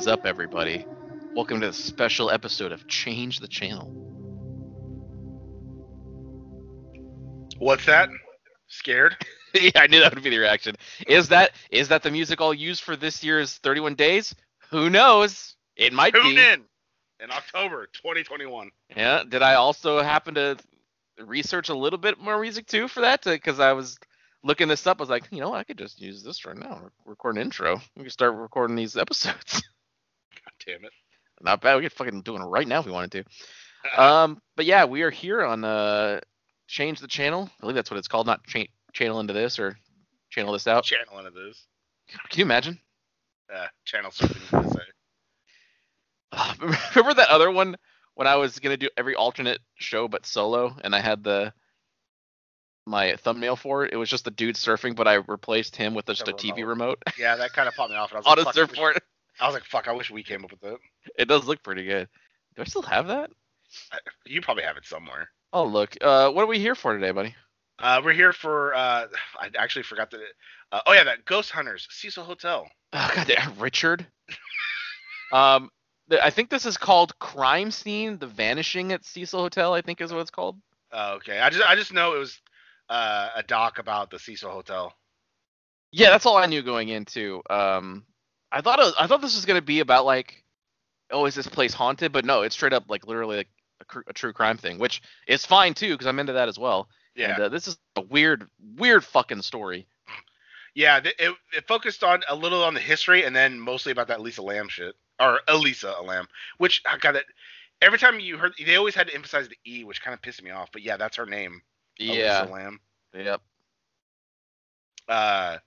Is up, everybody? Welcome to this special episode of Change the Channel. What's that? Scared? yeah, I knew that would be the reaction. Is that is that the music I'll use for this year's 31 days? Who knows? It might Tune be. in in October 2021. Yeah. Did I also happen to research a little bit more music too for that? Uh, because I was looking this up. I was like, you know, I could just use this right now. Record an intro. We can start recording these episodes. Damn it. Not bad. We could fucking do it right now if we wanted to. um, but yeah, we are here on uh, change the channel. I believe that's what it's called. Not cha- channel into this or channel this out. channel into this. Can you imagine? Uh, channel something to say. Uh, remember that other one when I was gonna do every alternate show but solo, and I had the my thumbnail for it. It was just the dude surfing, but I replaced him with just a TV remote. Yeah, that kind of popped me off. And I was on like, a fuck, I wish- surfboard. I was like, fuck, I wish we came up with that. It does look pretty good. Do I still have that? I- You probably have it somewhere. Oh look. Uh, what are we here for today, buddy? Uh, we're here for, uh, I actually forgot that. Uh, oh, yeah, that Ghost Hunters, Cecil Hotel. Oh, God damn, Richard. um, th- I think this is called Crime Scene: The Vanishing at Cecil Hotel. I think is what it's called. Oh, okay. I just, I just know it was uh, a doc about the Cecil Hotel. Yeah, that's all I knew going into. Um, I thought was, I thought this was gonna be about like, oh, is this place haunted? But no, it's straight up like literally like a, cr- a true crime thing, which is fine too because I'm into that as well. Yeah. And, uh, this is a weird, weird fucking story. Yeah, th- it, it focused on a little on the history and then mostly about that Lisa Lam shit or Elisa Lam, which I got it. Every time you heard, they always had to emphasize the E, which kind of pissed me off. But yeah, that's her name, Yeah. Elisa Lam. Yep. Uh,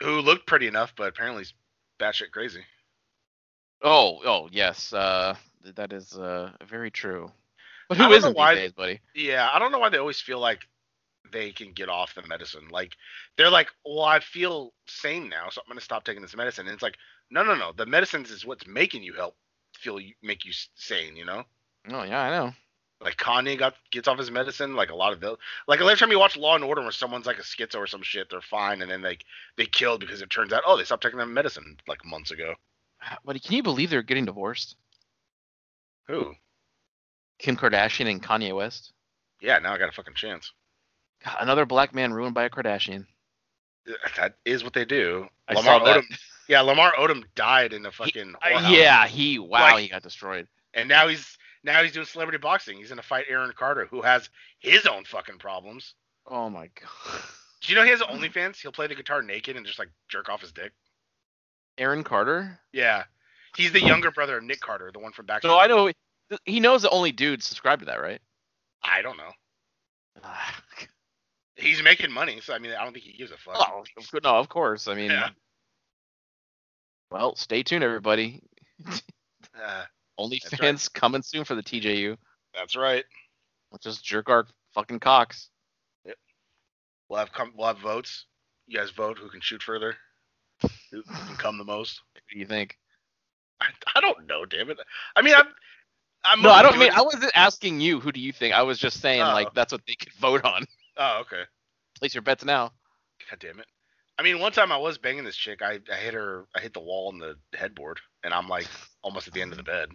who looked pretty enough, but apparently is batshit crazy. Oh, oh yes. Uh, that is uh very true. But who don't why- these days, buddy? Yeah, I don't know why they always feel like they can get off the medicine. Like they're like, well, I feel sane now, so I'm gonna stop taking this medicine. And it's like, no, no, no. The medicines is what's making you help feel you make you sane. You know. Oh yeah, I know. Like Kanye got gets off his medicine. Like a lot of the like every time you watch Law and Order where someone's like a schizo or some shit, they're fine, and then like they killed because it turns out oh they stopped taking their medicine like months ago. Buddy, can you believe they're getting divorced? Who? Kim Kardashian and Kanye West. Yeah, now I got a fucking chance. God, another black man ruined by a Kardashian. That is what they do. I Lamar saw that. Odom. Yeah, Lamar Odom died in a fucking. Uh, yeah, he wow, Like- he got destroyed. and now he's now he's doing celebrity boxing. He's gonna fight Aaron Carter, who has his own fucking problems. Oh my god. Do you know he has OnlyFans? He'll play the guitar naked and just like jerk off his dick. Aaron Carter? Yeah, he's the younger brother of Nick Carter, the one from back. So I know he knows that only dudes subscribe to that, right? I don't know. He's making money, so I mean, I don't think he gives a fuck. oh, no, of course. I mean, Yeah. well, stay tuned, everybody. Uh, OnlyFans right. coming soon for the TJU. that's right. Let's just jerk our fucking cocks. Yep. We'll have come. We'll have votes. You guys vote who can shoot further, who can come the most. What do you think? I, I don't know, damn it. I mean, I'm. I'm No, I don't mean. I wasn't asking you. Who do you think? I was just saying Oh. like that's what they could vote on. Oh, okay. Place your bets now. God damn it. I mean, one time I was banging this chick. I, I hit her. I hit the wall in the headboard, and I'm like almost at the end of the bed.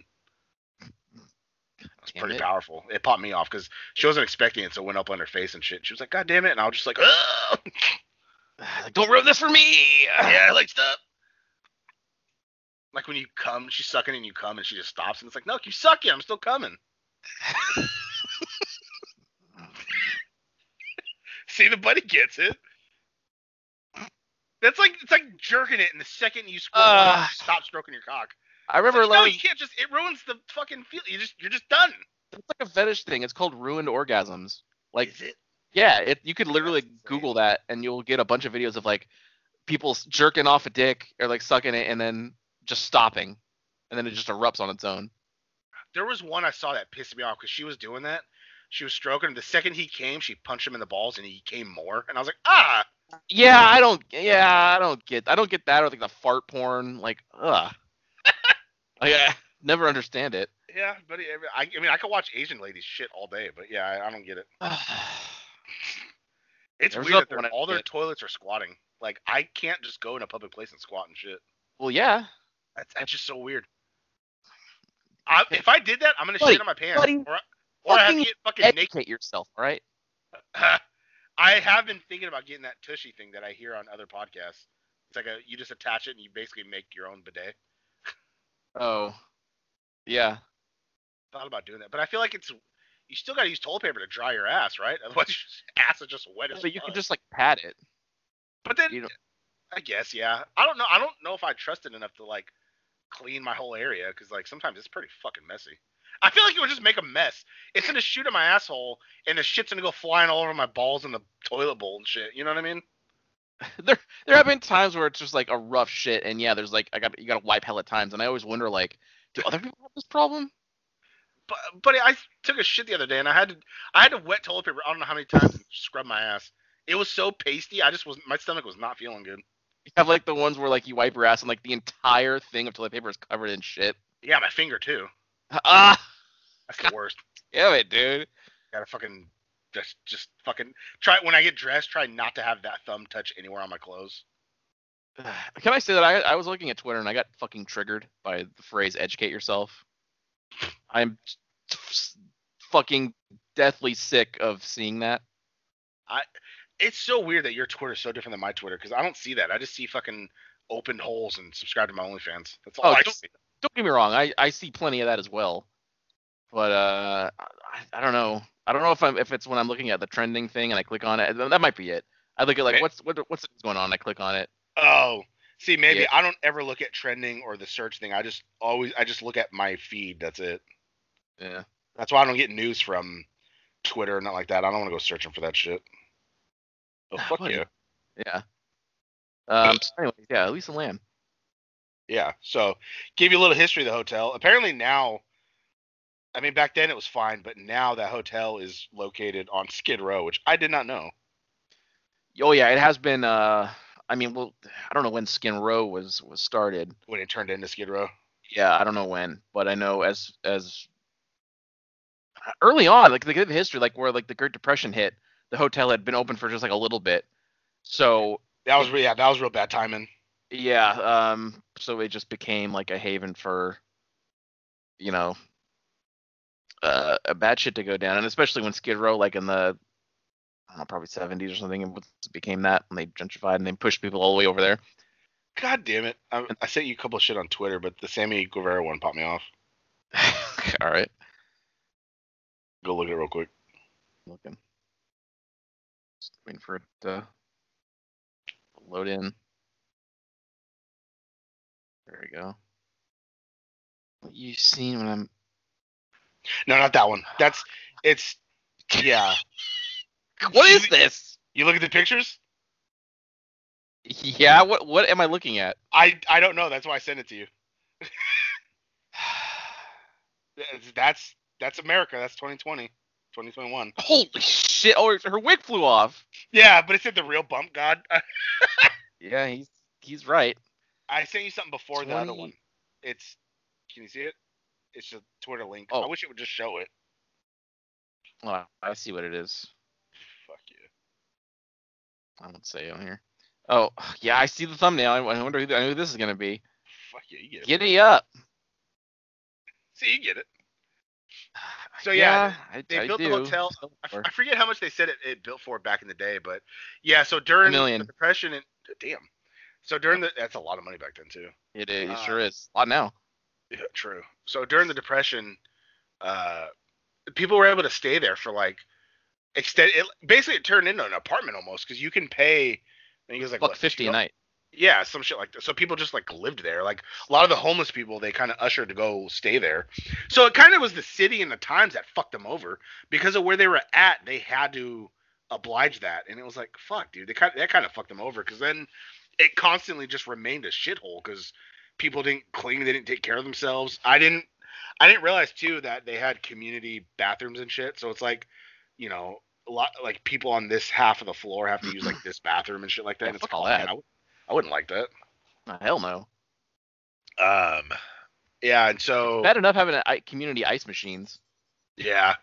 It's pretty it. powerful. It popped me off because she wasn't expecting it, so it went up on her face and shit. She was like, "God damn it!" And I was just like, "Ugh!" Like, don't ruin this for me. "Yeah, I like stuff." Like when you come, she's sucking and you come, and she just stops, and it's like, "No, keep sucking. I'm still coming." See, the buddy gets it. That's like it's like jerking it, and the second you squirt, Ah. you stop stroking your cock. I remember like, no, you can't just. It ruins the fucking feel. You just you're just done. it's like a fetish thing. It's called ruined orgasms. Like Is it? Yeah, it, you could literally Google that and you'll get a bunch of videos of like people jerking off a dick or like sucking it and then just stopping, and then it just erupts on its own. There was one I saw that pissed me off because she was doing that. She was stroking him. The second he came, she punched him in the balls, and he came more. And I was like, ah, Yeah, I don't. Yeah, I don't get. I don't get that or like the fart porn. Like, ugh. like, I never understand it. yeah, but it- I, I mean, I could watch Asian ladies shit all day, but yeah, I, I don't get it. It's There's weird that they're- all their toilets are squatting. Like, I can't just go in a public place and squat and shit. well, yeah. That's, that's just so weird. I, if I did that, I'm gonna Buddy, shit on my pants, buddy, or, I- or I have to fucking get fucking naked. Yourself, all right? I have been thinking about getting that tushy thing that I hear on other podcasts. It's like a you just attach it and you basically make your own bidet. Oh, yeah. Thought about doing that, but I feel like it's you still gotta use toilet paper to dry your ass, right? Otherwise, your ass is just wet as But you fuck. can just like pat it. But then You know, I guess yeah. I don't know. I don't know if I trust it enough to like clean my whole area because like sometimes it's pretty fucking messy. I feel like it would just make a mess. It's gonna shoot at my asshole, and the shit's gonna go flying all over my balls in the toilet bowl and shit. You know what I mean? there there have been times where it's just like a rough shit, and yeah, there's like I got you got to wipe hell at times, and I always wonder like, do other people have this problem? But but I took a shit the other day, and I had to I had to wet toilet paper. I don't know how many times and scrub my ass. It was so pasty. I just was my stomach was not feeling good. You have like the ones where like you wipe your ass and like the entire thing of toilet paper is covered in shit. Yeah, my finger too. Ah, That's the worst. Yeah, it, dude. Gotta fucking just just fucking try when I get dressed. Try not to have that thumb touch anywhere on my clothes. Can I say that I I was looking at Twitter and I got fucking triggered by the phrase "educate yourself." I'm fucking deathly sick of seeing that. I It's so weird that your Twitter is so different than my Twitter because I don't see that. I just see fucking opened holes and subscribe to my OnlyFans. That's all Oh, I don't- see. Don't get me wrong, I, I see plenty of that as well. But uh, I, I don't know. I don't know if I'm if it's when I'm looking at the trending thing and I click on it. That might be it. I look at like what's what, what's going on. I click on it. Oh, see, maybe Yeah. I don't ever look at trending or the search thing. I just always I just look at my feed. That's it. Yeah. That's why I don't get news from Twitter or not like that. I don't want to go searching for that shit. Oh fuck you. Yeah. Um. So anyways, yeah. Lisa Lam. Yeah. So give you a little history of the hotel. Apparently now, I mean back then it was fine, but now that hotel is located on Skid Row, which I did not know. Oh yeah, it has been. Uh. I mean, well, I don't know when Skid Row was was started. When it turned into Skid Row. Yeah, I don't know when, but I know as as early on, like the history, like where like the Great Depression hit, the hotel had been open for just like a little bit. So That was yeah, that was real bad timing. yeah, um, so it just became like a haven for, you know, uh, a bad shit to go down, and especially when Skid Row, like in the, I don't know, probably 70s or something, it became that, and they gentrified and they pushed people all the way over there. God damn it! I, I sent you a couple of shit on Twitter, but the Sammy Guevara one popped me off. all right, Go look at it real quick. looking, just waiting for it to load in. There we go. What you seen when I'm No, not that one. That's it's yeah. What is this? You look at the pictures. Yeah, what what am I looking at? I I don't know. That's why I sent it to you. That's- That's that's America. That's 2020, 2021. Holy shit! Oh, her wig flew off. Yeah, but it said the real bump god. Yeah, he's he's right. I sent you something before the other one. It's can you see it? It's a Twitter link. Oh. I wish it would just show it. Oh, I see what it is. Fuck you. I won't say it on here. Oh, yeah, I see the thumbnail. I I wonder who, I who this is gonna be. Fuck you. You get it. Giddy up. See, you get it. So, yeah, I, they I built the hotel. I, I forget how much they said it, it built for back in the day, but yeah. So during the depression and damn. So during the that's a lot of money back then too. It, is, it uh, sure is. A lot now. Yeah, true. So during the depression, uh, people were able to stay there for like extend. It, basically, it turned into an apartment almost because you can pay. I think it was like what, fifty a night. Yeah, some shit like that. So people just like lived there. Like a lot of the homeless people, they kind of ushered to go stay there. So it kind of was the city and the times that fucked them over because of where they were at. They had to oblige that, and it was like, fuck, dude. They kind that kind of fucked them over because then it constantly just remained a shithole because people didn't clean, they didn't take care of themselves. I didn't, I didn't realize too that they had community bathrooms and shit. So it's like, you know, a lot like people on this half of the floor have to use like this bathroom and shit like that. Yeah, and it's all called- that. I, I wouldn't like that. Oh, hell no. Um, yeah, and so Bad enough having a, community ice machines. yeah,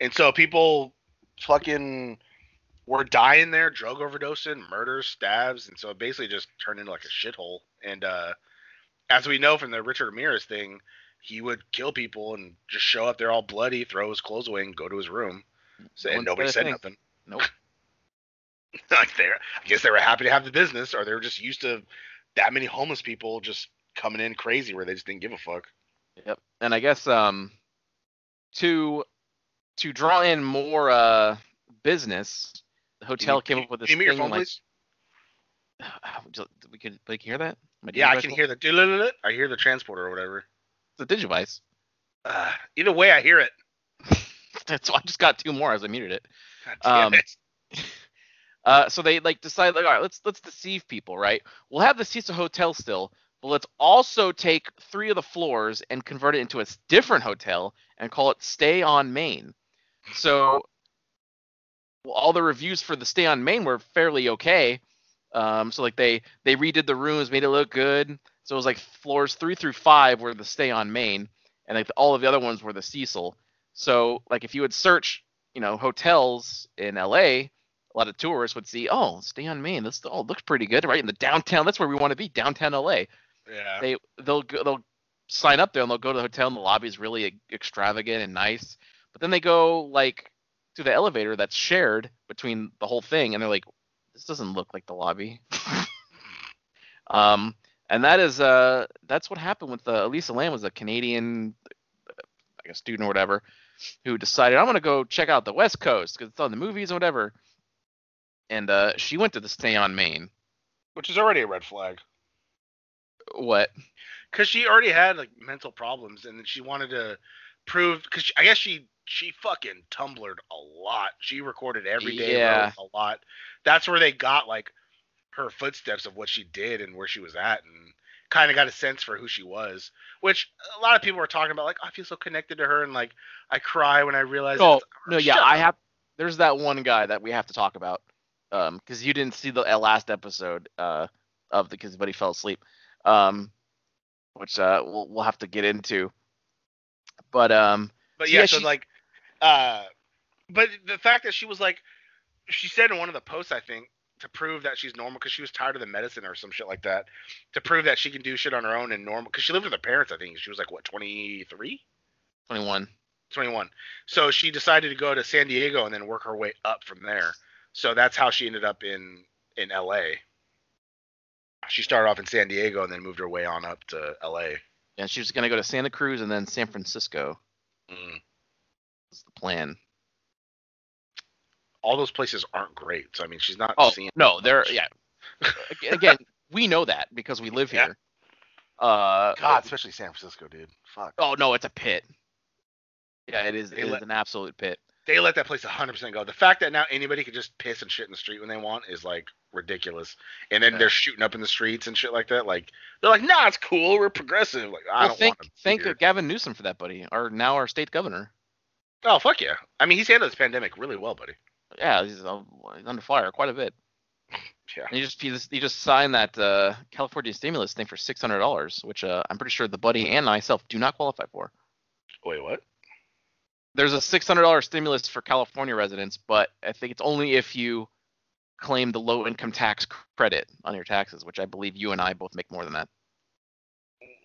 and so people fucking were dying there, drug overdosing, murders, stabs, and so it basically just turned into like a shithole. And uh, as we know from the Richard Ramirez thing, he would kill people and just show up there all bloody, throw his clothes away, and go to his room. So, No and nobody said a said thing. nothing. Nope. like they, I guess they were happy to have the business, or they were just used to that many homeless people just coming in crazy, where they just didn't give a fuck. Yep. And I guess um to to draw in more uh business, the hotel Can came you- up with this Can you mute your thing phone, like please? Would we could we can hear that? My Yeah, I can hear the. doo-doo-doo-doo. I hear the transporter or whatever. the Digivice. Uh, either way, I hear it. so I just got two more as I muted it. God damn Um, it. Uh, so they like decide like, all right, let's let's deceive people, right? We'll have the Cecil Hotel still, but let's also take three of the floors and convert it into a different hotel and call it Stay on Main. So well, all the reviews for the Stay on Main were fairly okay. Um, so like they they redid the rooms, made it look good. So it was like floors three through five were the Stay on Main, and like all of the other ones were the Cecil. So like if you would search, you know, hotels in LA, a lot of tourists would see, oh, stay on Main. This oh looks pretty good, right in the downtown. That's where we want to be, downtown LA. Yeah. They they'll go, they'll sign up there and they'll go to the hotel and the lobby is really extravagant and nice. But then they go like to the elevator that's shared between the whole thing, and they're like, this doesn't look like the lobby. um, and that is uh that's what happened with uh, Elisa Lam was a Canadian, I guess student or whatever, who decided I'm gonna go check out the West Coast because it's on the movies or whatever. And uh, she went to the Stay on Main. Which is already a red flag. What? Because she already had like mental problems, and then she wanted to prove. Because I guess she she fucking tumblered a lot. She recorded every day, Yeah. a lot. That's where they got like her footsteps of what she did and where she was at, and kind of got a sense for who she was. Which a lot of people were talking about, like I feel so connected to her, and like I cry when I realize. Oh no, yeah, Shut I have. There's that one guy that we have to talk about, um, because you didn't see the uh, last episode, uh, of the because buddy fell asleep, um, which uh we'll we'll have to get into. But um, But yeah, yeah, so she- like, uh, but the fact that she was like, she said in one of the posts, I think, to prove that she's normal because she was tired of the medicine or some shit like that, to prove that she can do shit on her own and normal because she lived with her parents. I think she was like what 23, 21. 21. So she decided to go to San Diego and then work her way up from there. So that's how she ended up in in L.A. She started off in San Diego and then moved her way on up to L.A. And she was gonna go to Santa Cruz and then San Francisco. Mm. Was the plan. All those places aren't great. So I mean, she's not Oh seeing. no, they're yeah. Again, we know that because we live Yeah. here. Uh, God, especially San Francisco, dude. Fuck. Oh no, it's a pit. Yeah, it is. They It is let- an absolute pit. they let that place 100% go. The fact that now anybody can just piss and shit in the street when they want is like ridiculous. And then Yeah. they're shooting up in the streets and shit like that. Like they're like, nah, it's cool. We're progressive. Like I well, don't thank want to. thank Gavin Newsom for that, buddy. Our now our state governor. Oh fuck yeah. I mean, he's handled this pandemic really well, buddy. Yeah, he's, uh, he's under fire quite a bit. Yeah. And he just he just, he just signed that uh, California stimulus thing for six hundred dollars, which uh, I'm pretty sure the buddy and myself do not qualify for. Wait, what? There's a six hundred dollars stimulus for California residents, but I think it's only if you claim the low income tax credit on your taxes, which I believe you and I both make more than that.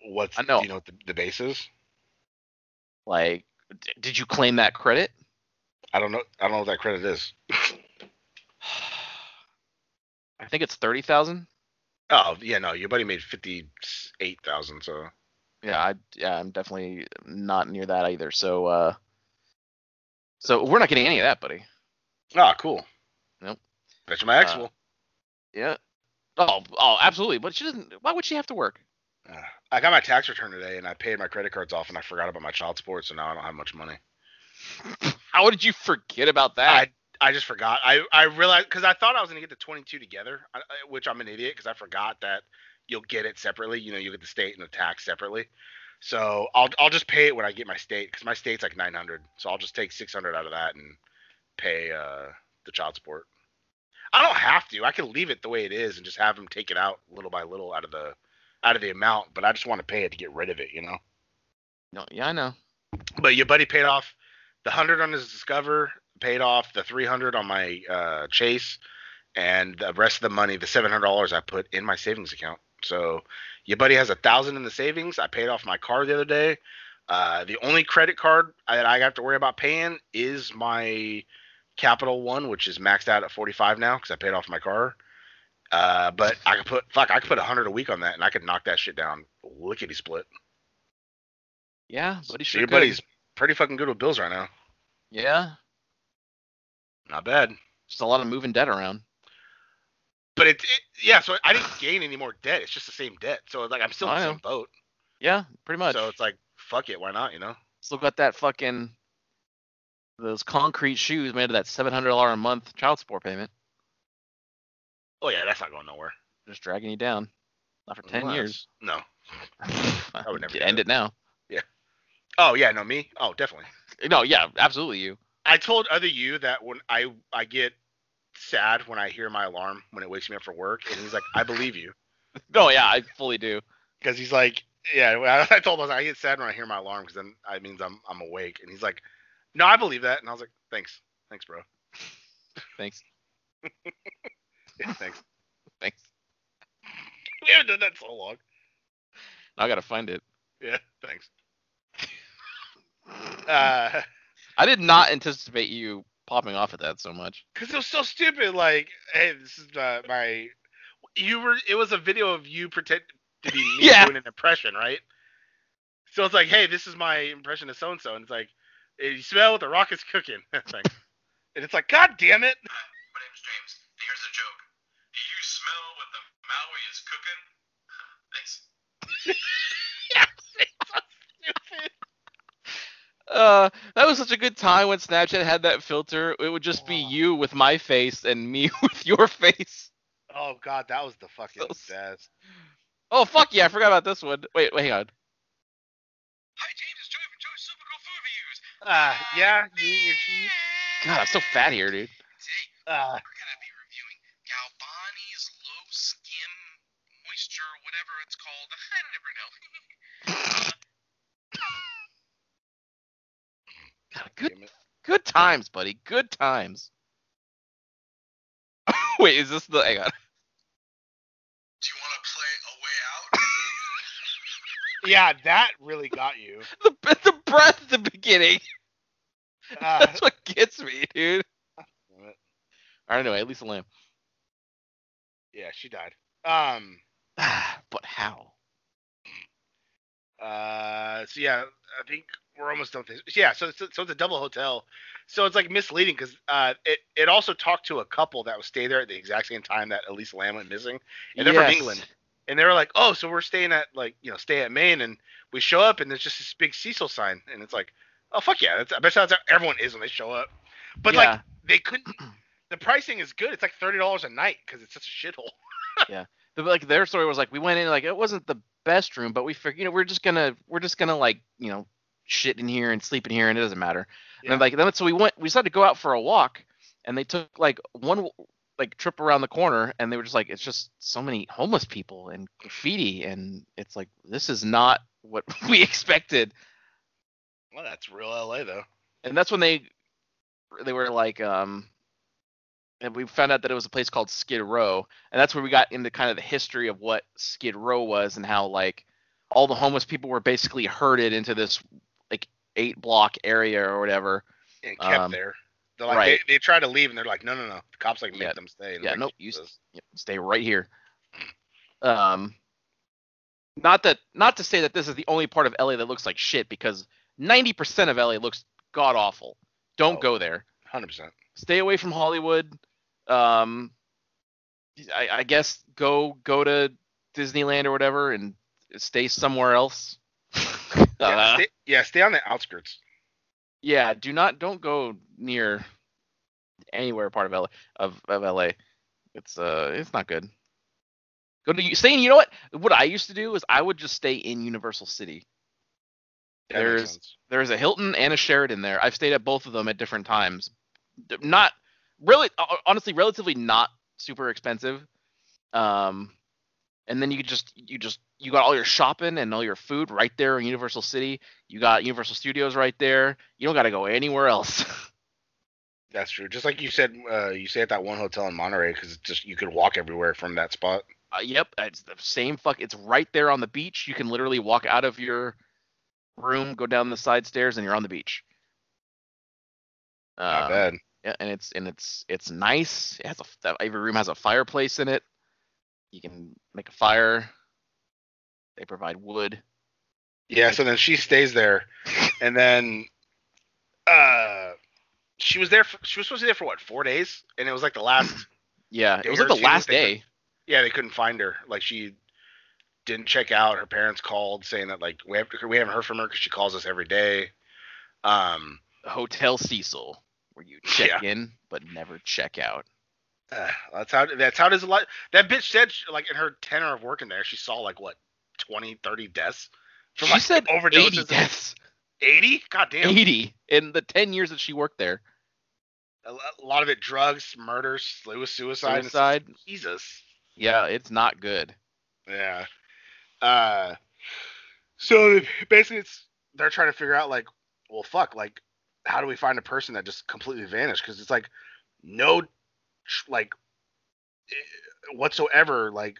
What's I know. Do you know what the, the base is? Like, d- did you claim that credit? I don't know. I don't know what that credit is. I think it's thirty thousand. Oh yeah, no, your buddy made fifty eight thousand. So Yeah, I yeah, I'm definitely not near that either. So uh so we're not getting any of that, buddy. ah, cool. Nope. Bet you my ex Uh, will. Yeah. Oh, oh, absolutely. But she doesn't. Why would she have to work? Uh, I got my tax return today, and I paid my credit cards off, and I forgot about my child support, so now I don't have much money. How did you forget about that? I I just forgot. I I realized because I thought I was gonna get the 22 together, which I'm an idiot because I forgot that you'll get it separately. You know, you get the state and the tax separately. So I'll I'll just pay it when I get my state because my state's like 900. So I'll just take 600 out of that and pay uh, the child support. I don't have to. I can leave it the way it is and just have them take it out little by little out of the out of the amount. But I just want to pay it to get rid of it. You know. no, yeah, I know. But your buddy paid off the hundred on his Discover, paid off the three hundred on my uh, Chase, and the rest of the money, the seven hundred dollars, I put in my savings account. So your buddy has a thousand in the savings. I paid off my car the other day. Uh, the only credit card that I have to worry about paying is my Capital One, which is maxed out at forty five now because I paid off my car. Uh, but I could put fuck, I could put a hundred a week on that, and I could knock that shit down lickety split. Yeah, buddy. So your could. buddy's pretty fucking good with bills right now. Yeah, Not bad. just a lot of moving debt around. But it, it yeah, so I didn't gain any more debt. It's just the same debt. So like I'm still in the same boat. Yeah, pretty much. So it's like fuck it, why not? You know? Still got that fucking those concrete shoes made of that seven hundred dollar a month child support payment, Oh yeah, that's not going nowhere. just dragging you down. Not for ten Well, years. No. I would never end it now. Yeah. Oh yeah, no me. Oh definitely. No, yeah, absolutely you. I told other you that when I I get sad when I hear my alarm when it wakes me up for work, and he's like, I believe you, No, yeah, I fully do. because he's like, yeah. well, I told him I get sad when I hear my alarm because then it means I'm I'm awake, and he's like, no, I believe that, and I was like, thanks, thanks, bro, Thanks. Yeah, thanks. Thanks. We haven't done that in so long. Now I gotta find it. Yeah, thanks. Uh. I did not anticipate you popping off at that so much. Cause it was so stupid. Like, hey, this is uh, my. You were. It was a video of you pretend to be me Yeah. doing an impression, right? So it's like, hey, this is my impression of so and so, and it's like, hey, you smell what the rock is cooking. Thanks. and it's like, God damn it! My name's James. Here's a joke. Do you smell what the Maui is cooking? Thanks. Stupid. Uh, that was such a good time when Snapchat had that filter. It would just be you with my face and me with your face. Oh God, that was the fucking So best. Oh fuck yeah, I forgot about this one. Wait, wait, hang on. Hi, James. It's Joey from Joey's Super Cool Food Reviews. Uh, yeah, you eat your cheese. God, I'm so fat here, dude. Uh, it's called. I never know. God, good, good times, buddy. Good times. wait, is this the? Hang on. Do you want to play a way out? yeah, that really got you. The the breath at the beginning. Uh, That's what gets me, dude. damn it. All right, anyway, Lisa Lam. yeah, she died. Um. but how? Uh, so yeah, I think we're almost done with this. Yeah, so it's, so it's a double hotel. So it's like misleading because uh, it it also talked to a couple that was stay there at the exact same time that Elise Lam went missing, and they're from England, and they were like, oh, so we're staying at like you know stay at Main, and we show up and there's just this big Cecil sign, and it's like, oh fuck yeah, that's I bet that's how everyone is when they show up, but like they couldn't. The pricing is good. It's like thirty dollars a night because it's such a shithole. the, like their story was like we went in like it wasn't the best room, but we figured you know we're just gonna we're just gonna like you know shit in here and sleep in here and it doesn't matter. And Yeah. like then so we went we decided to go out for a walk and they took like one like trip around the corner and they were just like it's just so many homeless people and graffiti and it's like this is not what we expected. Well, that's real LA though. And that's when they they were like um and we found out that it was a place called Skid Row, and that's where we got into kind of the history of what Skid Row was and how like all the homeless people were basically herded into this like eight block area or whatever. and kept Um, there. They're like right. they, they try to leave and they're like, no, no, no. The cops like make Yeah. them stay. And Yeah, like, nope, you stay right here. Um, not that not to say that this is the only part of LA that looks like shit because 90% of LA looks god awful. Don't Oh. go there. Hundred percent. Stay away from Hollywood. Um, I, I guess go go to Disneyland or whatever and stay somewhere else. Yeah, Uh, stay, yeah, stay on the outskirts. yeah, do not don't go near anywhere part of LA of, of LA. It's uh it's not good. Go to stay in you know what? What I used to do is I would just stay in Universal City. That There's- There's a Hilton and a Sheraton there. I've stayed at both of them at different times. Not really uh, honestly relatively not super expensive. Um and then you just you just you got all your shopping and all your food right there in Universal City. You got Universal Studios right there. You don't got to go anywhere else. That's true. Just like you said, uh, you stay at that one hotel in Monterey because just you could walk everywhere from that spot. Uh, yep, it's the same fuck. It's right there on the beach. You can literally walk out of your room, go down the side stairs, and you're on the beach. Not Uh, bad. Yeah, and it's and it's it's nice. It has a every room has a fireplace in it. You can make a fire. They provide wood. Yeah. So then she stays there, and then uh, she was there. For, she was supposed to be there for what? Four days, and it was like the last. Yeah, it was like the last day. yeah, they couldn't find her. Like she didn't check out. Her parents called saying that like we have we haven't heard from her because she calls us every day. Um, Hotel Cecil, where you check in but never check out. uh, that's how that's how it is a lot. That bitch said she- like in her tenor of working there, she saw like what 20, 30 deaths from She like said overdoses. 80 deaths. 80? God damn. 80 in the 10 years that she worked there. A a lot of it drugs, murders, suicide. Suicide. Jesus. Yeah, it's not good. Yeah. Uh, so basically, it's they're trying to figure out like, well, fuck, like, how do we find a person that just completely vanished? Because it's like no, like, eh, whatsoever, like,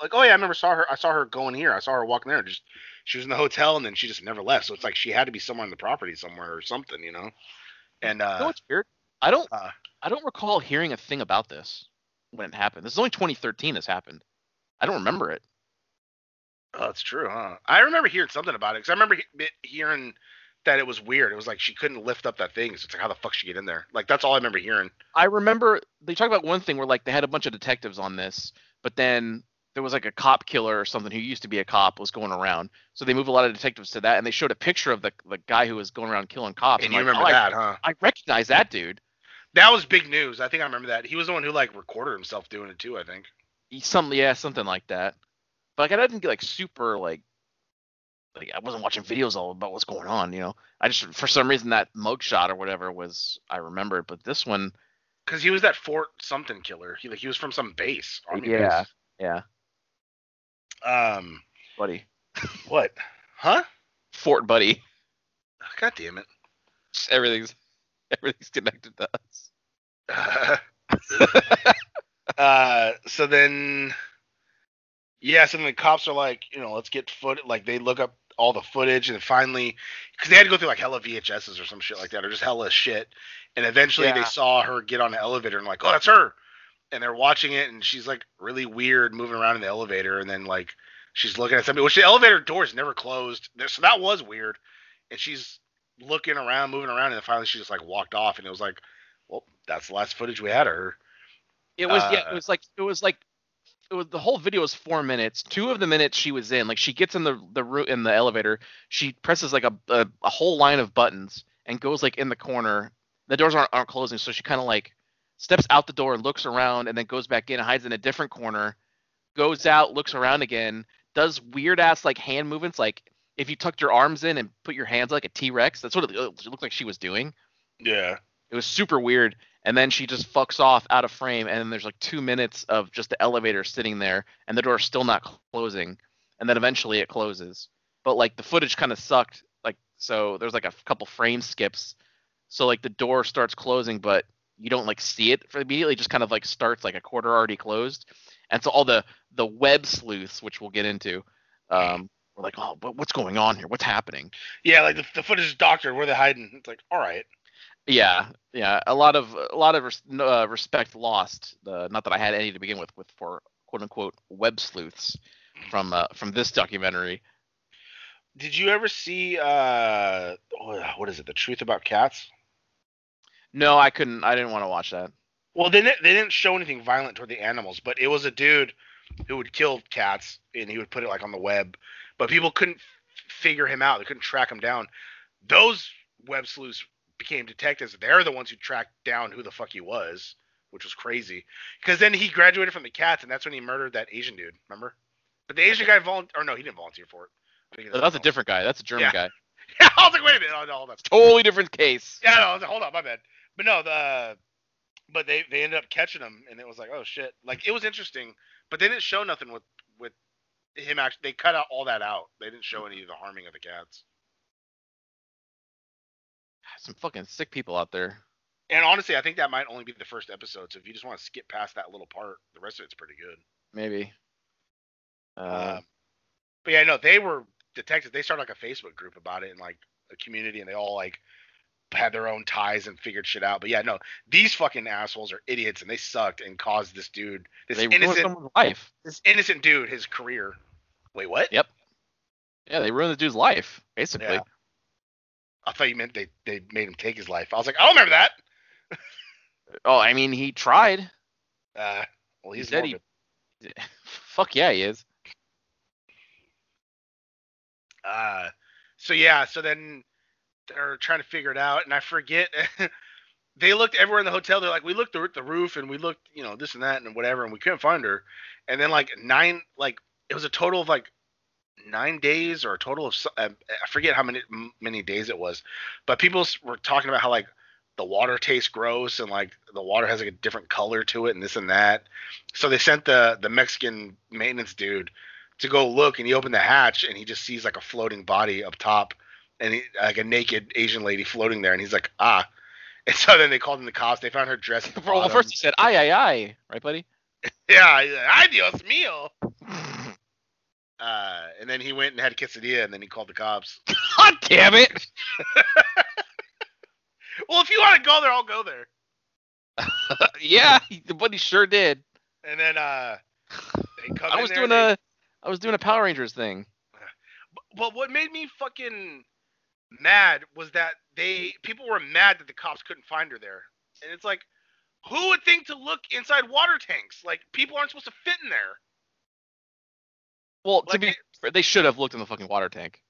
like, oh yeah, I remember saw her. I saw her going here. I saw her walking there. Just she was in the hotel and then she just never left. So it's like she had to be somewhere on the property somewhere or something, you know. And you know uh, what's weird? I don't uh, I don't recall hearing a thing about this when it happened. This is only 2013 this happened. I don't remember it. Oh, that's true, huh? I remember hearing something about it because I remember he- hearing that it was weird. It was like she couldn't lift up that thing. So it's like, how the fuck she get in there? Like that's all I remember hearing. I remember they talked about one thing where like they had a bunch of detectives on this, but then there was like a cop killer or something who used to be a cop was going around. So they moved a lot of detectives to that, and they showed a picture of the the guy who was going around killing cops. And you like, remember oh, I- that, huh? I recognize that dude. That was big news. I think I remember that. He was the one who like recorded himself doing it too. I think. He- Some yeah, something like that. But like I didn't get like super like like I wasn't watching videos all about what's going on, you know. I just for some reason that mugshot or whatever was I remembered, but this one Because he was that Fort something killer. He like he was from some base. Army Yeah. base. yeah, Um. buddy. What? Huh? Fort buddy. God damn it. Everything's everything's connected to us. uh, so then, yeah, so then the cops are like, you know, let's get foot. Like they look up all the footage, and finally, because they had to go through like hella VHSs or some shit like that, or just hella shit. And eventually, they saw her get on the elevator and like, oh, that's her. And they're watching it, and she's like really weird, moving around in the elevator, and then like she's looking at somebody, which the elevator doors never closed. So that was weird. And she's looking around, moving around, and then finally she just like walked off, and it was like, well, that's the last footage we had of her. It was yeah, Uh, it was like it was like was the whole video was four minutes. Two of the minutes she was in, like she gets in the the room in the elevator, she presses like a, a a whole line of buttons and goes like in the corner. The doors aren't aren't closing, so she kind of like steps out the door, and looks around, and then goes back in and hides in a different corner. Goes out, looks around again, does weird ass like hand movements, like if you tucked your arms in and put your hands like a T Rex. That's what it looked like she was doing. Yeah. It was super weird. And then she just fucks off out of frame. And then there's like two minutes of just the elevator sitting there and the door's still not closing. And then eventually it closes. But like the footage kind of sucked. Like, so there's like a couple frame skips. So like the door starts closing, but you don't like see it for immediately. It just kind of like starts like a quarter already closed. And so all the, the web sleuths, which we'll get into, um, we're like, oh, but what's going on here? What's happening? Yeah, like the, the footage is doctored. Where they hiding? It's like, all right. Yeah, yeah, a lot of a lot of res- uh, respect lost. Uh, not that I had any to begin with, with for quote unquote web sleuths from uh, from this documentary. Did you ever see uh what what is it? The Truth About Cats? No, I couldn't. I didn't want to watch that. Well, they didn't, they didn't show anything violent toward the animals, but it was a dude who would kill cats and he would put it like on the web, but people couldn't figure him out. They couldn't track him down. Those web sleuths became detectives. They're the ones who tracked down who the fuck he was, which was crazy. Because then he graduated from the cats, and that's when he murdered that Asian dude. Remember? But the Asian guy volunteered, or no, he didn't volunteer for it. That's a different guy. That's a German Yeah. guy. Yeah, I was like, wait a minute. Oh, no, hold on. Totally different case. Yeah, no, I was like, hold on, my bad. But no, the but they they ended up catching him, and it was like, oh shit, like it was interesting, but they didn't show nothing with with him. Actually, they cut out all that out. They didn't show any of the harming of the cats. Some fucking sick people out there. And honestly, I think that might only be the first episode. So if you just want to skip past that little part, the rest of it's pretty good. Maybe. Uh, Um, but yeah, no, they were detectives. They started like a Facebook group about it and like a community, and they all like had their own ties and figured shit out. But yeah, no, these fucking assholes are idiots, and they sucked and caused this dude, this they innocent, life. this innocent dude, his career. Wait, what? Yep. Yeah, they ruined the dude's life, basically. Yeah. I thought you meant they they made him take his life. I was like, I don't remember that. Oh, I mean, he tried. Uh, well, He he's he- morbid. Fuck yeah, he is. Uh, so yeah, so then they're trying to figure it out, and I forget. they looked everywhere in the hotel. They're like, we looked at the roof, and we looked, you know, this and that, and whatever, and we couldn't find her. And then like nine, like it was a total of like nine days, or a total of I forget how many many days it was, but people were talking about how like the water tastes gross and like the water has like a different color to it and this and that. So they sent the the Mexican maintenance dude to go look and he opened the hatch and he just sees like a floating body up top and he, like a naked Asian lady floating there and he's like ah. And so then they called in the cops. They found her dressed Well, first he said, "Ay, ay, ay," right, buddy? yeah ay Dios mío uh and then he went and had a quesadilla and then he called the cops God damn it! well if you want to go there I'll go there yeah, but he sure did. and then uh they come I was doing they- a, I was doing a Power Rangers thing. But what made me fucking mad was that they people were mad that the cops couldn't find her there. And it's like, who would think to look inside water tanks? Like people aren't supposed to fit in there. Well, to be, fair, they should have looked in the fucking water tank.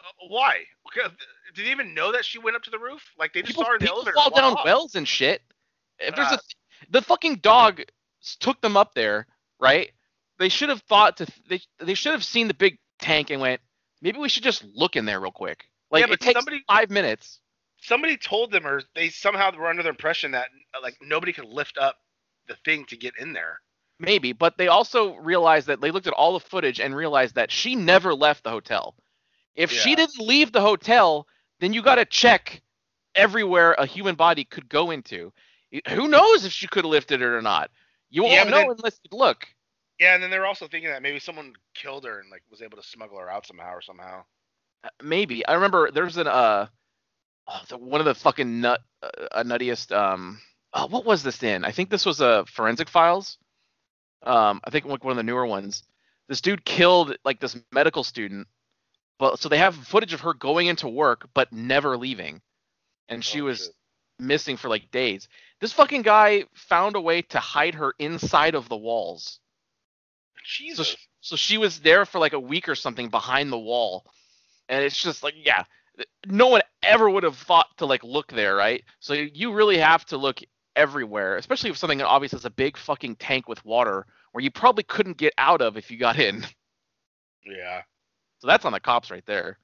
Uh, why? Because did they even know that she went up to the roof? Like they just People, saw her in the elevator. fall down off. wells and shit. If there's Uh, a, the fucking dog took them up there, right? They should have thought to, they, they should have seen the big tank and went, maybe we should just look in there real quick. Like Yeah, it takes somebody- five minutes. Somebody told them, or they somehow were under the impression that uh, like nobody could lift up the thing to get in there. Maybe, but they also realized that they looked at all the footage and realized that she never left the hotel. If she didn't leave the hotel, then you got to check everywhere a human body could go into. Who knows if she could have lifted it or not? You won't Yeah, know then- unless you look. Yeah, and then they're also thinking that maybe someone killed her and like was able to smuggle her out somehow or somehow. Uh, Maybe I remember there's an uh, oh, the, one of the fucking nut uh, uh, nuttiest um, oh, what was this in? I think this was a uh, Forensic Files. Um, I think like one of the newer ones. This dude killed like this medical student, but so they have footage of her going into work but never leaving, and she Oh, was shit. missing for like days. This fucking guy found a way to hide her inside of the walls. So Jesus. she, so she was there for like a week or something behind the wall, and it's just like yeah, no one ever would have thought to like look there, right? So you really have to look everywhere, especially if something obvious is a big fucking tank with water where you probably couldn't get out of if you got in. yeah. So that's on the cops right there.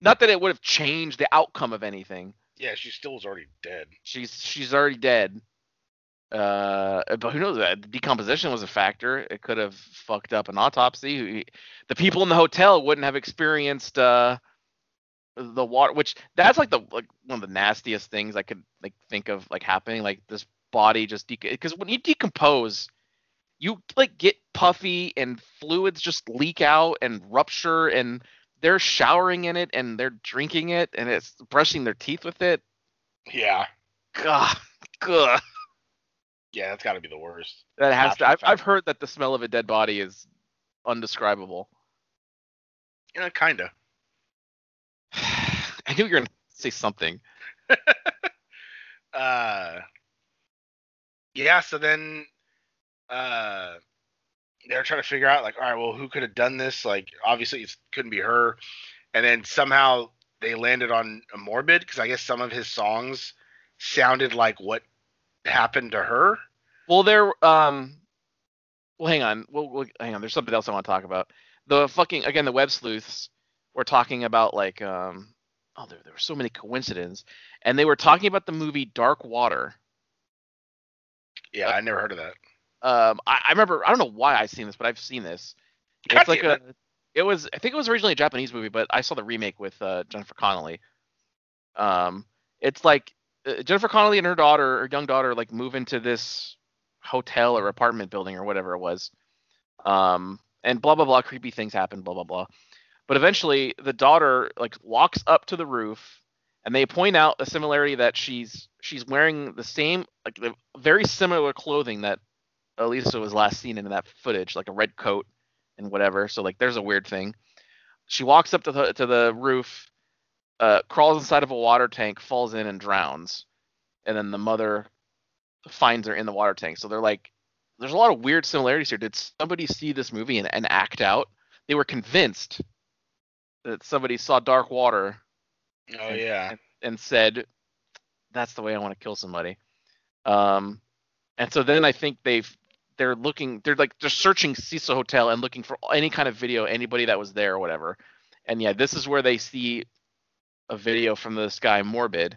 Not that it would have changed the outcome of anything. Yeah, she still was already dead. She's she's already dead. Uh, but who knows? Uh, Decomposition was a factor. It could have fucked up an autopsy. The people in the hotel wouldn't have experienced uh the water, which that's like the like one of the nastiest things I could like think of like happening. Like this body just because when you decompose, you like get puffy and fluids just leak out and rupture and they're showering in it and they're drinking it and it's brushing their teeth with it. Yeah. God, God. Yeah, that's got to be the worst. That has to. I've, I've heard that the smell of a dead body is undescribable. Yeah, kind of. I knew you were gonna say something. uh, yeah. So then, uh, they're trying to figure out like, all right, well, who could have done this? Like, obviously, it couldn't be her. And then somehow they landed on a Morbid because I guess some of his songs sounded like what happened to her. Well, there. Um. Well, hang on. Well, well, hang on. There's something else I want to talk about. The fucking again, the web sleuths were talking about like um. Oh, there, there were so many coincidences, and they were talking about the movie Dark Water. Yeah, Uh, I never heard of that. Um, I, I remember. I don't know why I've seen this, but I've seen this. God It's like damn a. It was. I think it was originally a Japanese movie, but I saw the remake with uh, Jennifer Connelly. Um, it's like uh, Jennifer Connelly and her daughter, her young daughter, like move into this hotel or apartment building or whatever it was. Um, and blah blah blah, creepy things happen, blah blah blah. But eventually, the daughter like walks up to the roof, and they point out a similarity that she's she's wearing the same like the very similar clothing that Elisa was last seen in that footage, like a red coat and whatever. So like, there's a weird thing. She walks up to the to the roof, uh, crawls inside of a water tank, falls in and drowns, and then the mother finds her in the water tank. So they're like, there's a lot of weird similarities here. Did somebody see this movie and, and act out? They were convinced that somebody saw Dark Water Oh and- yeah. and, and said, "That's the way I want to kill somebody." Um, and so then I think they've they're looking, they're like they're searching Cecil Hotel and looking for any kind of video, anybody that was there or whatever. And yeah, this is where they see a video from this guy Morbid,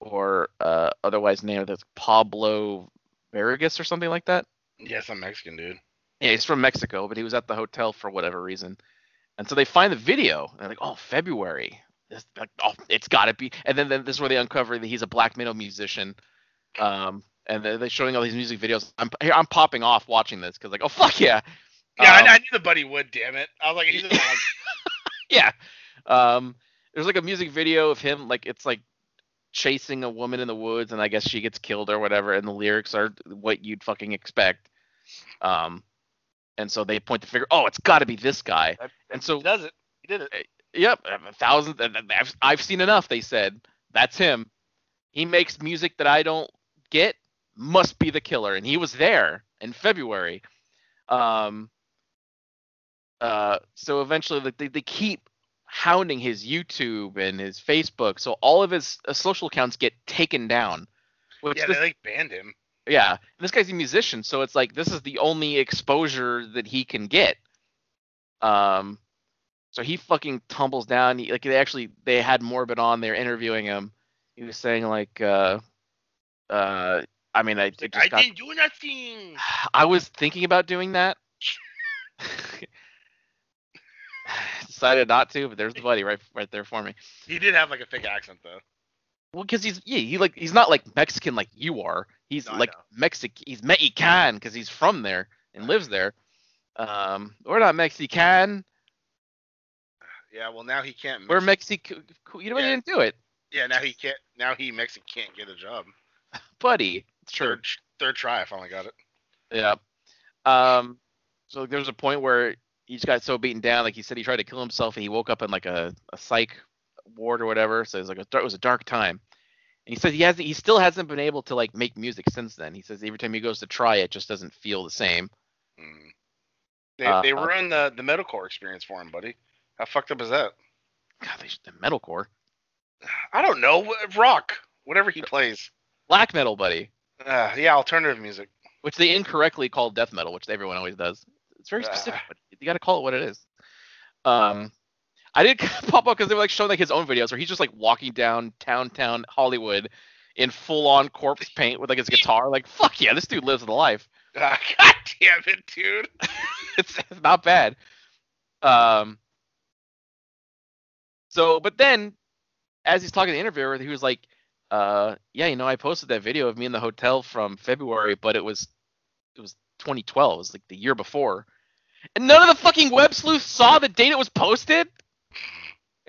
or uh, otherwise named as Pablo Vargas or something like that. Yeah, some Mexican dude. Yeah, he's from Mexico, but he was at the hotel for whatever reason. And so they find the video, and they're like, "Oh, February. This, like, oh, it's got to be." And then, then this is where they uncover that he's a black metal musician. Um, and they're, they're showing all these music videos. I'm here, I'm popping off watching this because like, oh fuck yeah, Yeah, Um, I, I knew the buddy would. Damn it! I was like, he's like, yeah. Um, there's like a music video of him, like it's like chasing a woman in the woods, and I guess she gets killed or whatever, and the lyrics are what you'd fucking expect. Um, and so they point the finger. Oh, it's got to be this guy. And so he does it. He did it. Yep, a thousand. I've, I've seen enough. They said that's him. He makes music that I don't get. Must be the killer, and he was there in February. Um. Uh. So eventually, they they keep hounding his YouTube and his Facebook, so all of his uh, social accounts get taken down. Which Yeah, this- they like banned him. Yeah, and this guy's a musician, so it's like this is the only exposure that he can get. Um, so he fucking tumbles down. He, like they actually they had Morbid on there interviewing him. He was saying like, uh, uh, I mean, I, Like, just I got, didn't do nothing. I was thinking about doing that. Decided not to, but there's the buddy right right there for me. He did have like a fake accent though. Well, because he's yeah, he like he's not like Mexican like you are. He's No, like. Mexican. He's Mexican because he's from there and lives there. Um, we're not Mexican. Yeah, well now he can't. We're Mex- Mexico. You know what? Yeah. You didn't do it, yeah, now he can't. Now he Mexican can't get a job. buddy. True. Third, third try, I finally got it. Yeah. Um. So there's a point where he just got so beaten down, like he said, he tried to kill himself, and he woke up in like a, a psych ward or whatever. So it's like a, it was a dark time. And he says he has he still hasn't been able to like make music since then. He says every time he goes to try it, just doesn't feel the same. Mm. They Uh, they uh, ruined the the metalcore experience for him, buddy. How fucked up is that? God, they the metalcore, I don't know. Rock, whatever he plays. black metal, buddy, Uh, yeah, alternative music. which they incorrectly call death metal, which everyone always does. It's very specific, Ah. but you got to call it what it is. Um, I did pop up because they were like showing like his own videos where he's just like walking down downtown Hollywood in full on corpse paint with like his guitar. Like, fuck yeah, this dude lives the life. Ah, God damn it, dude. it's, it's not bad. Um. So, but then, as he's talking to the interviewer, he was like, "Uh, yeah, you know, I posted that video of me in the hotel from February, but it was, it was 2012. It was like the year before, and none of the fucking web sleuths saw the date it was posted.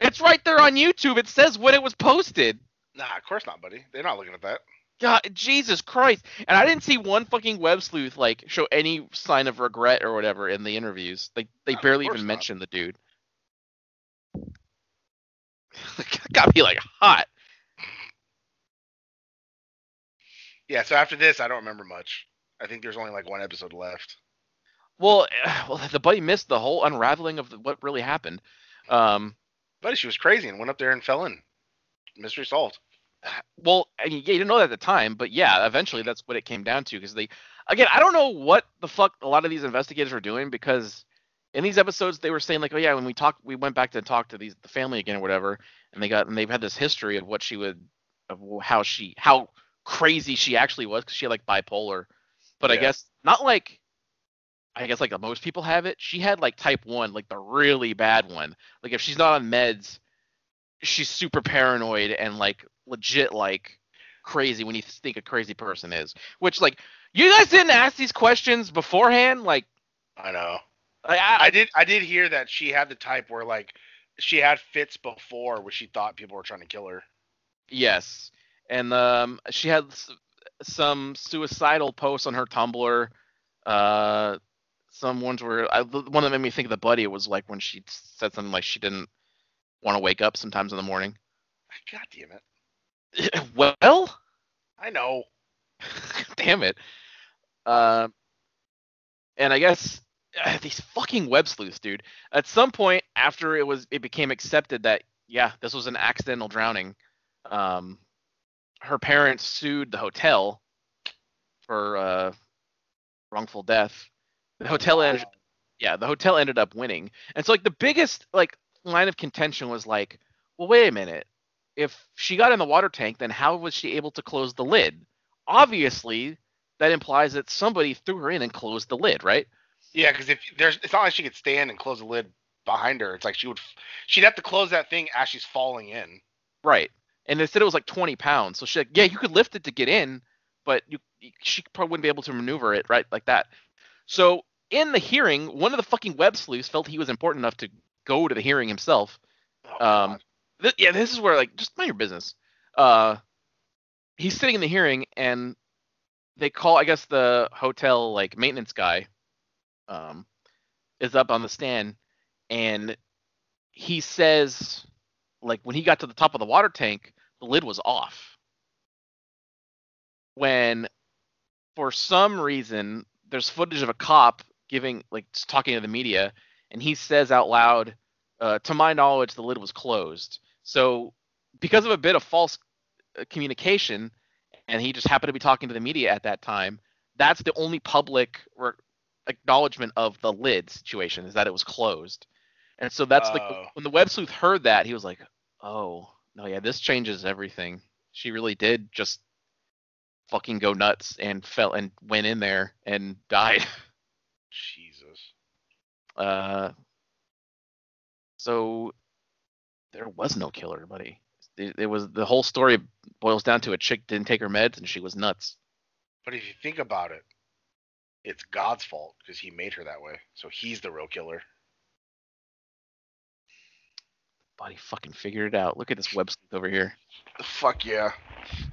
It's right there on YouTube. It says when it was posted. Nah, of course not, buddy. They're not looking at that. God, Jesus Christ! And I didn't see one fucking web sleuth like show any sign of regret or whatever in the interviews. Like they No, of barely even mentioned the dude. Got me like hot. Yeah. So after this, I don't remember much. I think there's only like one episode left. Well, well, the buddy missed the whole unraveling of the, what really happened. Um, But she was crazy and went up there and fell in. Mystery solved. well, I mean, yeah, you didn't know that at the time, but yeah, eventually that's what it came down to. Because they, again, I don't know what the fuck a lot of these investigators were doing because in these episodes they were saying like, oh yeah, when we talked, we went back to talk to these the family again or whatever, and they got and they've had this history of what she would, of how she, how crazy she actually was because she had like bipolar, but I guess not like. I guess like most people have it. She had like type one, like the really bad one. Like if she's not on meds, she's super paranoid and like legit like crazy when you think a crazy person is. Which like you guys didn't ask these questions beforehand. Like I know. I, I, I did. I did hear that she had the type where like she had fits before where she thought people were trying to kill her. yes, and um she had s- some suicidal posts on her Tumblr. Uh, some ones where I, the one that made me think of the buddy was like when she said something like she didn't want to wake up sometimes in the morning. God damn it. well, I know. Damn it. Um, and I guess uh, these fucking web sleuths, dude. At some point after it was, it became accepted that yeah, this was an accidental drowning. Um, her parents sued the hotel for uh, wrongful death. The hotel ended, yeah, the hotel ended up winning. And so like the biggest like line of contention was like, well, wait a minute. If she got in the water tank, then how was she able to close the lid? Obviously, that implies that somebody threw her in and closed the lid, right? Yeah, because if there's, it's not like she could stand and close the lid behind her. It's like she would, she'd have to close that thing as she's falling in. Right. And they said it was like 20 pounds. So she, like, yeah, you could lift it to get in, but you, she probably wouldn't be able to maneuver it right like that. So in the hearing, one of the fucking web sleuths felt he was important enough to go to the hearing himself. Oh, Um, th- yeah, this is where like just mind your business. Uh, he's sitting in the hearing, and they call. I guess the hotel like maintenance guy, um, is up on the stand, and he says, like when he got to the top of the water tank, the lid was off. When, for some reason, there's footage of a cop giving like talking to the media, and he says out loud uh, to my knowledge, the lid was closed. So, because of a bit of false uh, communication, and he just happened to be talking to the media at that time, that's the only public re- acknowledgement of the lid situation is that it was closed. And so that's like Oh. when the web sleuth heard that, he was like, "Oh no, yeah, this changes everything." She really did just fucking go nuts and fell and went in there and died. Jesus. Uh, so there was no killer, buddy. It, it was the whole story boils down to a chick didn't take her meds and she was nuts. But if you think about it, it's God's fault because he made her that way. So he's the real killer. Buddy fucking figured it out. Look at this web sleuth over here. Fuck yeah.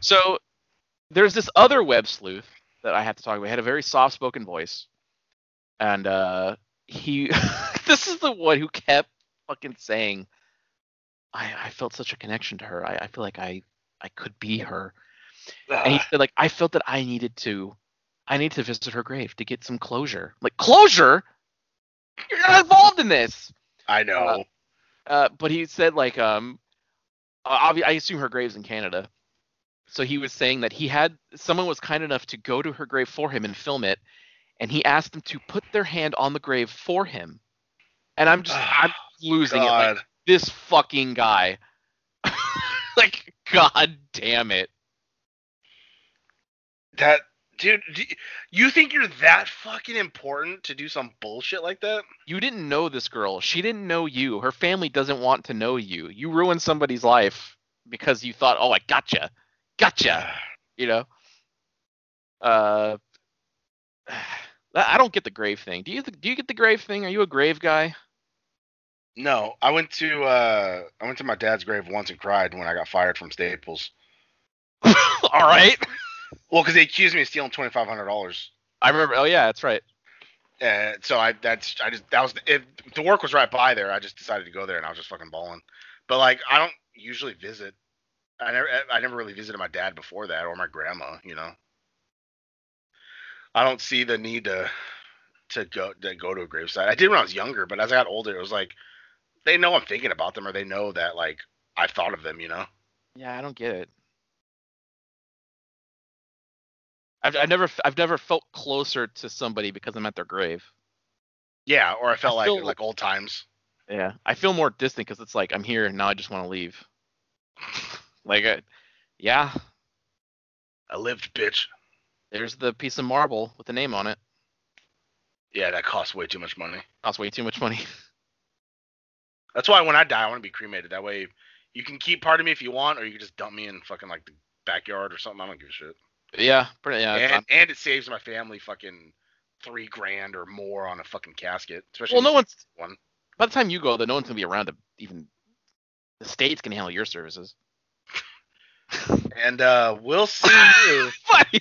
So there's this other web sleuth that I have to talk about. He had a very soft spoken voice. And uh he this is the one who kept fucking saying I, I felt such a connection to her. I, I feel like I I could be her. and he said like I felt that I needed to I need to visit her grave to get some closure. Like closure? You're not involved in this. I know. Uh, but he said like um uh, I assume her grave's in Canada. So he was saying that he had someone was kind enough to go to her grave for him and film it and he asked them to put their hand on the grave for him. And I'm just I'm losing it. Like, this fucking guy. like god damn it. That dude, do you think you're that fucking important to do some bullshit like that? you didn't know this girl. She didn't know you. Her family doesn't want to know you. You ruined somebody's life because you thought, "Oh, I gotcha, gotcha." You know. Uh, I don't get the grave thing. Do you? Do you get the grave thing? Are you a grave guy? No, I went to uh I went to my dad's grave once and cried when I got fired from Staples. All right. Well, because they accused me of stealing twenty five hundred dollars. I remember. Oh yeah, that's right. Uh, so I that's I just that was if the work was right by there. I just decided to go there and I was just fucking bawling. But like I don't usually visit. I never I never really visited my dad before that or my grandma. You know. I don't see the need to to go to go to a gravesite. I did when I was younger, but as I got older, it was like they know I'm thinking about them, or they know that like I've thought of them. You know? Yeah, I don't get it. I've, I've never I've never felt closer to somebody because I'm at their grave. Yeah. Or I felt like feel- like old times. Yeah, I feel more distant because it's like I'm here now I just want to leave. like, uh, yeah, I lived, bitch. There's the piece of marble with the name on it. Yeah, that costs way too much money. Costs way too much money. That's why when I die, I want to be cremated. That way, you can keep part of me if you want, or you can just dump me in fucking like the backyard or something. I don't give a shit. yeah, pretty, yeah. and and it saves my family fucking three grand or more on a fucking casket. Especially well, no one's one. by the time you go, though, no one's gonna be around to even. The state's gonna handle your services. And uh, we'll see you. Funny.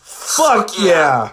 Fuck yeah!